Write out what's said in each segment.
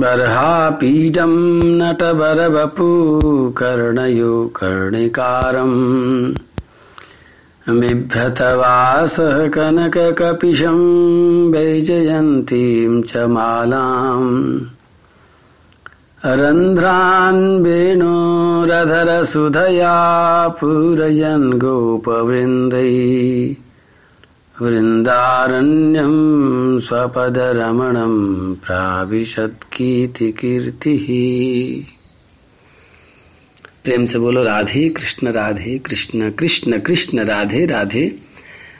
बर्हापीडं नटबरवपु कर्णयो कर्णिकारम्। बिभ्रतवासः कनककपिशं वैजयन्तीं च मालाम्। रन्ध्रान् वेणोरधरसुधया पूरयन् गोपवृन्दै। वृन्दारण्यं स्वपदरमणं प्राविशत्कीर्तिकीर्तिः। प्रेम से बोलो, राधे कृष्ण राधे कृष्ण कृष्ण कृष्ण, राधे राधे।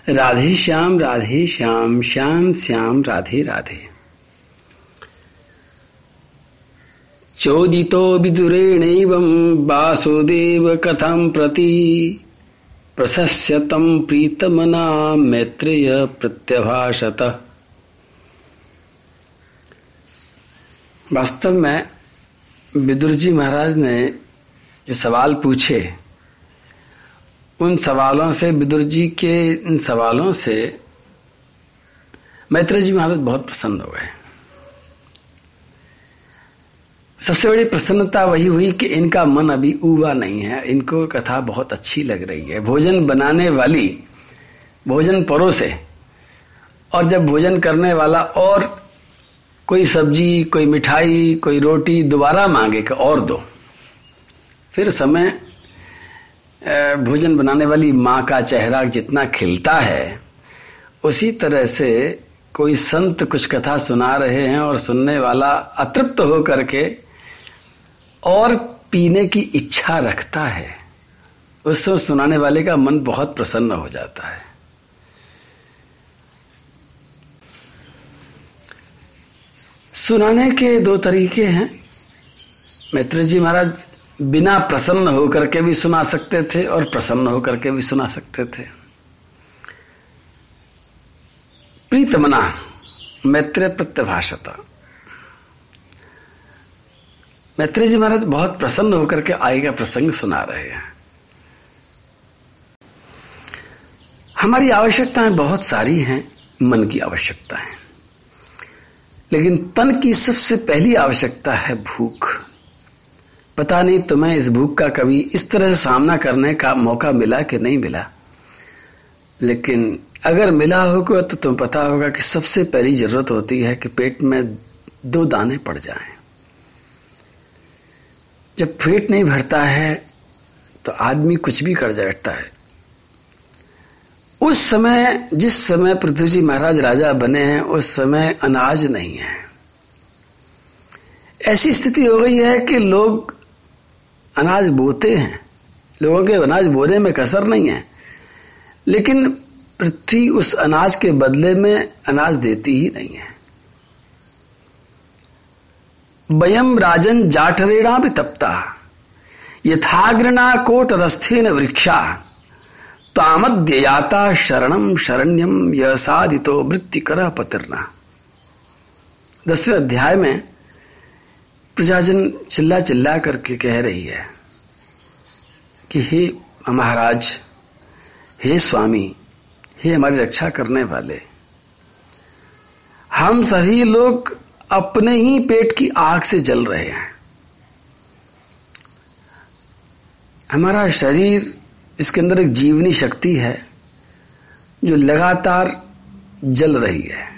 राधे श्याम राधे श्याम श्याम श्याम, राधे राधे। चोदितो विदुरेणैवं वासुदेव कथं प्रति। प्रशस्यतम प्रीतमना मैत्रेय प्रत्यभाषत। वास्तव में विदुर जी महाराज ने जो सवाल पूछे। उन सवालों से विदुर जी के इन सवालों से मैत्रेय जी महाराज बहुत प्रसन्न हो गए। सबसे बड़ी प्रसन्नता वही हुई कि इनका मन अभी उबा नहीं है। इनको कथा बहुत अच्छी लग रही है। भोजन बनाने वाली, भोजन परोसे, और जब भोजन करने वाला और कोई सब्ज़ी, कोई मिठाई, कोई रोटी दोबारा मांगे कि और दो, फिर समय भोजन बनाने वाली माँ का चेहरा जितना खिलता है, उसी तरह से कोई संत कुछ कथा सुना रहे हैं और सुनने वाला अतृप्त होकर के और पीने की इच्छा रखता है उससे सुनाने वाले का मन बहुत प्रसन्न हो जाता है। सुनाने के दो तरीके हैं। मैत्री जी महाराज बिना प्रसन्न होकर के भी सुना सकते थे और प्रसन्न होकर के भी सुना सकते थे। प्रीतमना मैत्र प्रत्यभाषता। मैत्री जी महाराज बहुत प्रसन्न होकर के आगे का प्रसंग सुना रहे हैं। हमारी आवश्यकताएँ बहुत सारी हैं, मन की आवश्यकता है लेकिन तन की सबसे पहली आवश्यकता है भूख। पता नहीं तुम्हें इस भूख का कभी इस तरह से सामना करने का मौका मिला कि नहीं मिला। लेकिन अगर मिला होगा तो तुम पता होगा कि सबसे पहली ज़रूरत होती है कि पेट में दो दाने पड़ जाएँ। जब पेट नहीं भरता है तो आदमी कुछ भी कर बैठता है। उस समय, जिस समय पृथ्वी जी महाराज राजा बने हैं, उस समय अनाज नहीं है। ऐसी स्थिति हो गई है कि लोग अनाज बोते हैं। लोगों के अनाज बोने में कसर नहीं है। लेकिन पृथ्वी उस अनाज के बदले में अनाज देती ही नहीं है। वयम राजन जाठरेणा भी तप्ता यथाग्रणा कोट रस्थेन वृक्षा। तामद्ययाता शरणम शरण्यम साधितो वृत्ति कर पतिरना। दसवें अध्याय में प्रजाजन चिल्ला चिल्ला करके कह रही है कि हे महाराज, हे स्वामी, हे हमारी रक्षा करने वाले, हम सभी लोग अपने ही पेट की आग से जल रहे हैं। हमारा शरीर, इसके अंदर एक जीवनी शक्ति है, जो लगातार जल रही है।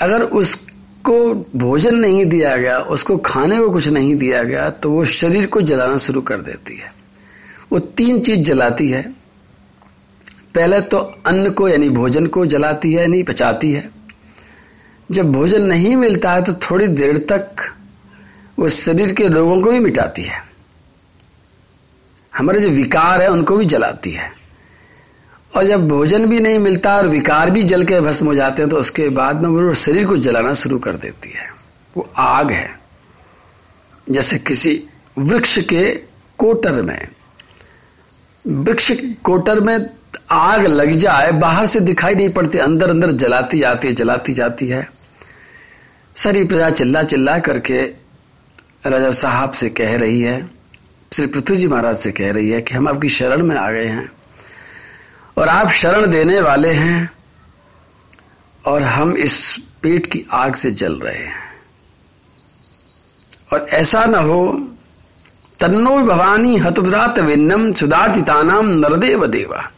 अगर उसको भोजन नहीं दिया गया, उसको खाने को कुछ नहीं दिया गया तो वो शरीर को जलाना शुरू कर देती है। वो तीन चीज़ जलाती है। पहले तो अन्न को, यानी भोजन को जलाती है, यानी पचाती है। जब भोजन नहीं मिलता है तो थोड़ी देर तक वो शरीर के रोगों को भी मिटाती है। हमारे जो विकार है, उनको भी जलाती है। और जब भोजन भी नहीं मिलता और विकार भी जल के भस्म हो जाते हैं तो उसके बाद में वो शरीर को जलाना शुरू कर देती है। वो आग है। जैसे किसी वृक्ष के कोटर में, वृक्ष कोटर में आग लग जाए, बाहर से दिखाई नहीं पड़ती अंदर अंदर जलाती जाती है जलाती जाती है। सारी प्रजा चिल्ला चिल्ला करके राजा साहब से कह रही है, श्री पृथ्वी जी महाराज से कह रही है कि हम आपकी शरण में आ गए हैं और आप शरण देने वाले हैं और हम इस पेट की आग से जल रहे हैं। और ऐसा न हो, तन्नो भवानी हतुदात विन्नम सुदार्थितानाम नरदेव देवा।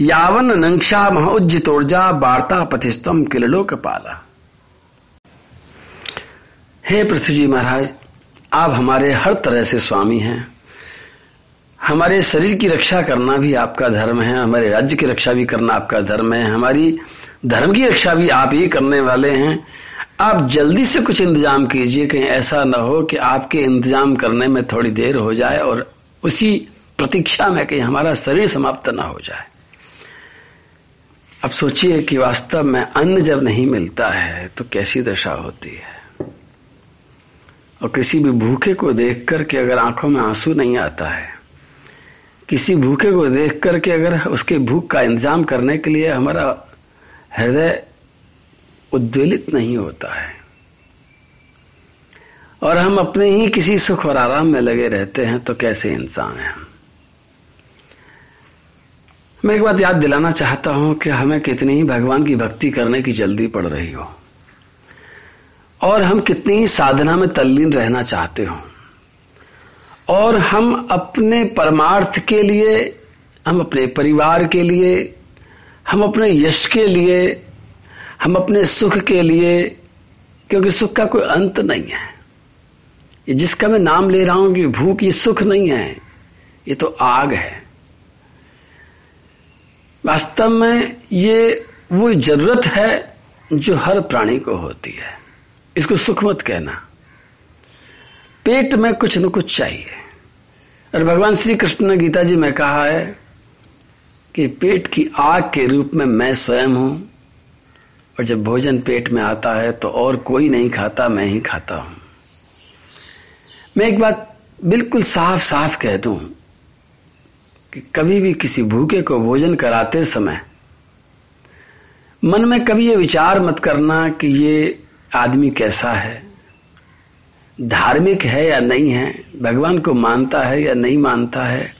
यावन नंक्षा महोज्जितोर्जा वार्ता पथिस्तम किलोक पाला हे पृथ्वी जी महाराज, आप हमारे हर तरह से स्वामी हैं। हमारे शरीर की रक्षा करना भी आपका धर्म है, हमारे राज्य की रक्षा भी करना आपका धर्म है, हमारी धर्म की रक्षा भी आप ही करने वाले हैं। आप जल्दी से कुछ इंतज़ाम कीजिए, कहीं ऐसा ना हो कि आपके इंतज़ाम करने में थोड़ी देर हो जाए और उसी प्रतीक्षा में कहीं हमारा शरीर समाप्त ना हो जाए। अब सोचिए कि वास्तव में अन्न जब नहीं मिलता है तो कैसी दशा होती है? और किसी भी भूखे को देख करके अगर आँखों में आँसू नहीं आता है, किसी भूखे को देख करके अगर उसके भूख का इंतज़ाम करने के लिए हमारा हृदय उद्वेलित नहीं होता है, और हम अपने ही किसी सुख और आराम में लगे रहते हैं तो कैसे इंसान हैं मैं एक बात याद दिलाना चाहता हूँ कि हमें कितनी ही भगवान की भक्ति करने की जल्दी पड़ रही हो। और हम कितनी ही साधना में तल्लीन रहना चाहते हो। और हम अपने परमार्थ के लिए, हम अपने परिवार के लिए, हम अपने यश के लिए, हम अपने सुख के लिए, क्योंकि सुख का कोई अंत नहीं है। ये जिसका मैं नाम ले रहा हूँ कि भूख, ये सुख नहीं है, ये तो आग है। वास्तव में ये वो ज़रूरत है जो हर प्राणी को होती है। इसको सुख मत कहना। पेट में कुछ न कुछ चाहिए। और भगवान श्री कृष्ण ने गीता जी में कहा है कि पेट की आग के रूप में मैं स्वयं हूँ, और जब भोजन पेट में आता है तो और कोई नहीं खाता, मैं ही खाता हूँ। मैं एक बात बिल्कुल साफ़ साफ़ कह दूँ कि कभी भी किसी भूखे को भोजन कराते समय मन में कभी ये विचार मत करना कि ये आदमी कैसा है? धार्मिक है या नहीं है? भगवान को मानता है या नहीं मानता है?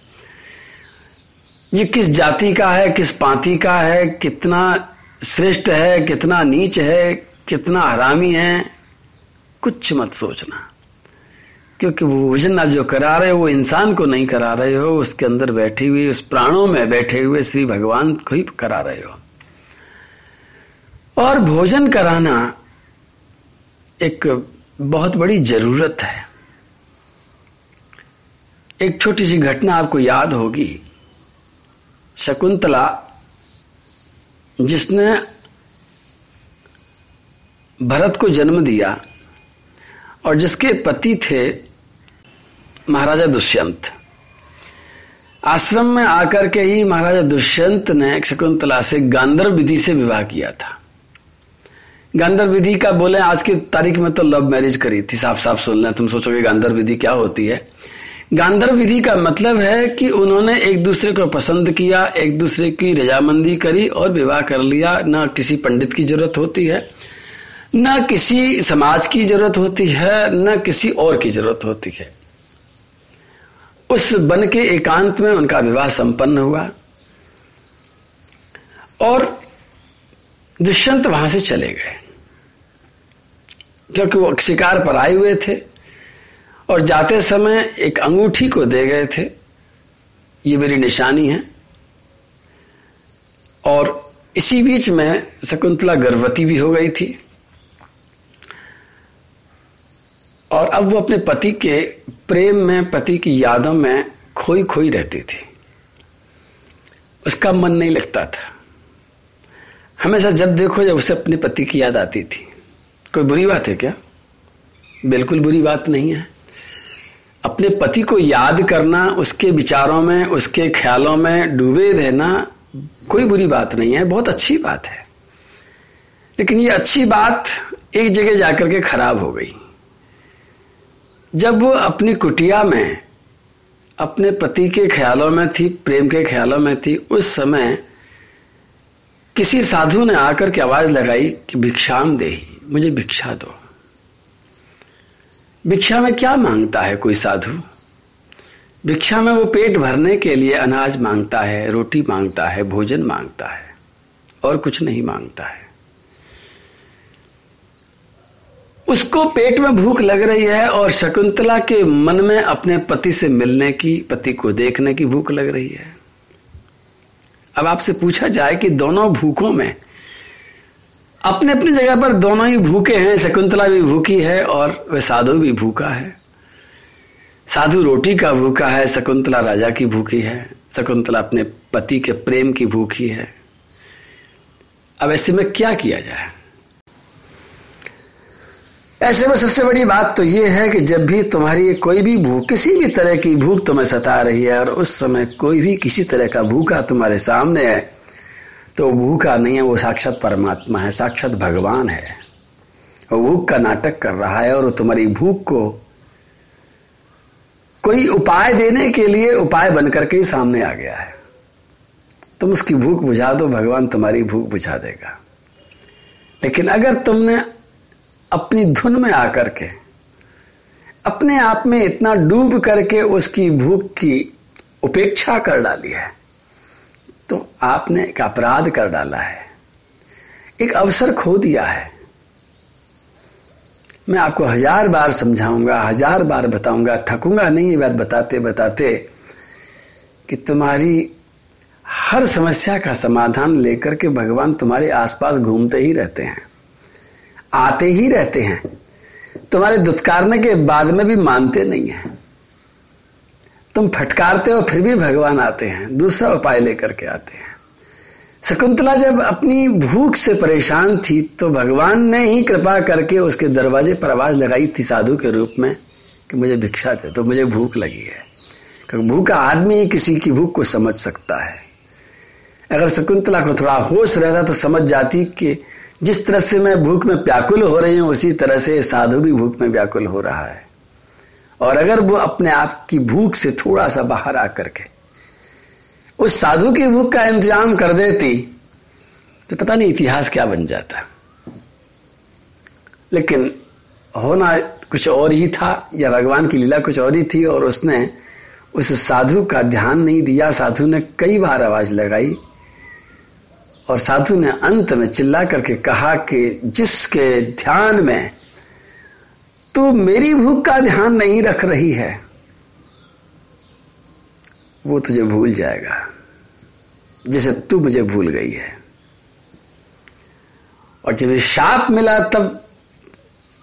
ये किस जाति का है, किस पांति का है, कितना श्रेष्ठ है, कितना नीच है, कितना हरामी है? कुछ मत सोचना। क्योंकि भोजन आप जो करा रहे हो, वो इंसान को नहीं करा रहे हो, उसके अंदर बैठी हुई उस प्राणों में बैठे हुए श्री भगवान को ही करा रहे हो। और भोजन कराना एक बहुत बड़ी ज़रूरत है। एक छोटी सी घटना आपको याद होगी। शकुंतला, जिसने भरत को जन्म दिया और जिसके पति थे महाराजा दुष्यंत। आश्रम में आकर के ही महाराजा दुष्यंत ने शकुंतला से गांधर्व विधि से विवाह किया था। गांधर्व विधि का बोले, आज की तारीख में तो लव मैरिज करी थी साफ़ साफ़ सुन लें तुम सोचोगे गांधर विधि क्या होती है? गांधर विधि का मतलब है कि उन्होंने एक दूसरे को पसंद किया, एक दूसरे की रजामंदी करी और विवाह कर लिया। न किसी पंडित की ज़रूरत होती है, न किसी समाज की ज़रूरत होती है, न किसी और की ज़रूरत होती है। उस बन के एकांत में उनका विवाह संपन्न हुआ और दुष्यंत वहाँ से चले गए। क्योंकि वो शिकार पर आए हुए थे और जाते समय एक अंगूठी को दे गए थे। ये मेरी निशानी है। और इसी बीच में शकुंतला गर्भवती भी हो गई थी। और अब वो अपने पति के प्रेम में, पति की यादों में खोई खोई रहती थी। उसका मन नहीं लगता था। हमेशा जब देखो जब उसे अपने पति की याद आती थी। कोई बुरी बात है क्या? बिल्कुल बुरी बात नहीं है। अपने पति को याद करना, उसके विचारों में, उसके ख्यालों में डूबे रहना कोई बुरी बात नहीं है, बहुत अच्छी बात है। लेकिन ये अच्छी बात एक जगह जाकर के खराब हो गई। जब वो अपनी कुटिया में, अपने पति के ख्यालों में थी, प्रेम के ख्यालों में थी, उस समय किसी साधु ने आकर के आवाज़ लगाई कि भिक्षाम दे मुझे भिक्षा दो। भिक्षा में क्या माँगता है कोई साधु? भिक्षा में वो पेट भरने के लिए अनाज माँगता है, रोटी माँगता है, भोजन माँगता है, और कुछ नहीं माँगता है। उसको पेट में भूख लग रही है और शकुंतला के मन में अपने पति से मिलने की, पति को देखने की भूख लग रही है। अब आपसे पूछा जाए कि दोनों भूखों में अपने अपनी जगह पर दोनों ही भूखे हैं, शकुंतला भी भूखी है और वह साधु भी भूखा है। साधु रोटी का भूखा है, शकुंतला राजा की भूखी है, शकुंतला अपने पति के प्रेम की भूखी है। अब ऐसे में क्या किया जाए? ऐसे में सबसे बड़ी बात तो यह है कि जब भी तुम्हारी कोई भी भूख, किसी भी तरह की भूख तुम्हें सता रही है और उस समय कोई भी किसी तरह का भूखा तुम्हारे सामने है तो भूखा नहीं है, वो साक्षात परमात्मा है, साक्षात भगवान है। वो भूख का नाटक कर रहा है और तुम्हारी भूख को कोई उपाय देने के लिए उपाय बनकर के ही सामने आ गया है। तुम उसकी भूख बुझा दो, भगवान तुम्हारी भूख बुझा देगा। लेकिन अगर तुमने अपनी धुन में आकर के, अपने आप में इतना डूब करके उसकी भूख की उपेक्षा कर डाली है तो आपने एक अपराध कर डाला है। एक अवसर खो दिया है। मैं आपको हज़ार बार समझाऊँगा, हज़ार बार बताऊँगा। थकूँगा नहीं ये बात बताते बताते कि तुम्हारी हर समस्या का समाधान लेकर के भगवान तुम्हारे आसपास घूमते ही रहते हैं, आते ही रहते हैं। तुम्हारे दुत्कारने के बाद में भी मानते नहीं है। तुम फटकारते हो, फिर भी भगवान आते हैं। दूसरा उपाय लेकर के आते हैं। शकुंतला जब अपनी भूख से परेशान थी तो भगवान ने ही कृपा करके उसके दरवाजे पर आवाज़ लगाई थी साधु के रूप में कि मुझे भिक्षा दे तो मुझे भूख लगी है। क्योंकि भूखा आदमी ही किसी की भूख को समझ सकता है। अगर शकुंतला को थोड़ा होश रहता तो समझ जाती कि जिस तरह से मैं भूख में व्याकुल हो रही हूँ, उसी तरह से साधु भी भूख में व्याकुल हो रहा है। और अगर वो अपने आप की भूख से थोड़ा सा बाहर आकर के उस साधु की भूख का इंतज़ाम कर देती तो पता नहीं इतिहास क्या बन जाता। लेकिन होना कुछ और ही था, या भगवान की लीला कुछ और ही थी, और उसने उस साधु का ध्यान नहीं दिया। साधु ने कई बार आवाज़ लगाई और साधु ने अंत में चिल्ला करके कहा कि जिसके ध्यान में तू मेरी भूख का ध्यान नहीं रख रही है, वो तुझे भूल जाएगा, जैसे तू मुझे भूल गई है। और जब शाप मिला, तब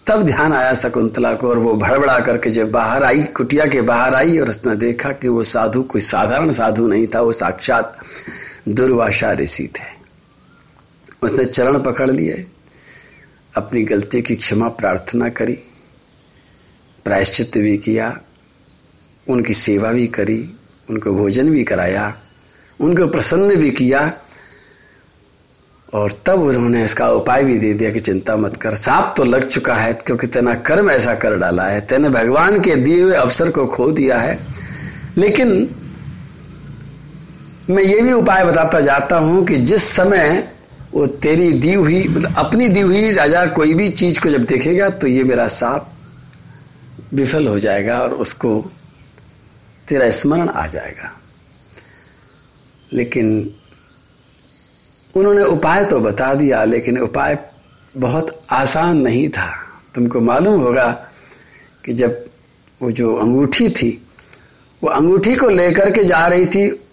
तब ध्यान आया शकुंतला को, और वो भड़बड़ा करके जब बाहर आई, कुटिया के बाहर आई, और उसने देखा कि वो साधु, कोई साधारण साधु नहीं था, वो साक्षात दुर्वाशा ऋषि थे। उसने चरण पकड़ लिए, अपनी गलती की क्षमा प्रार्थना करी प्रायश्चित भी किया, उनकी सेवा भी करी, उनको भोजन भी कराया, उनको प्रसन्न भी किया, और तब उन्होंने इसका उपाय भी दे दिया कि चिंता मत कर। सांप तो लग चुका है, क्योंकि तेना कर्म ऐसा कर डाला है। तेने भगवान के दिए हुए अवसर को खो दिया है। लेकिन मैं ये भी उपाय बताता जाता हूँ कि जिस समय वो तेरी दी हुई मतलब अपनी दी हुई राजा कोई भी चीज़ को जब देखेगा तो ये मेरा सांप विफल हो जाएगा और उसको तेरा स्मरण आ जाएगा। लेकिन उन्होंने उपाय तो बता दिया, लेकिन उपाय बहुत आसान नहीं था। तुमको मालूम होगा कि जब वो जो अंगूठी थी, वो अंगूठी को लेकर के जा रही थी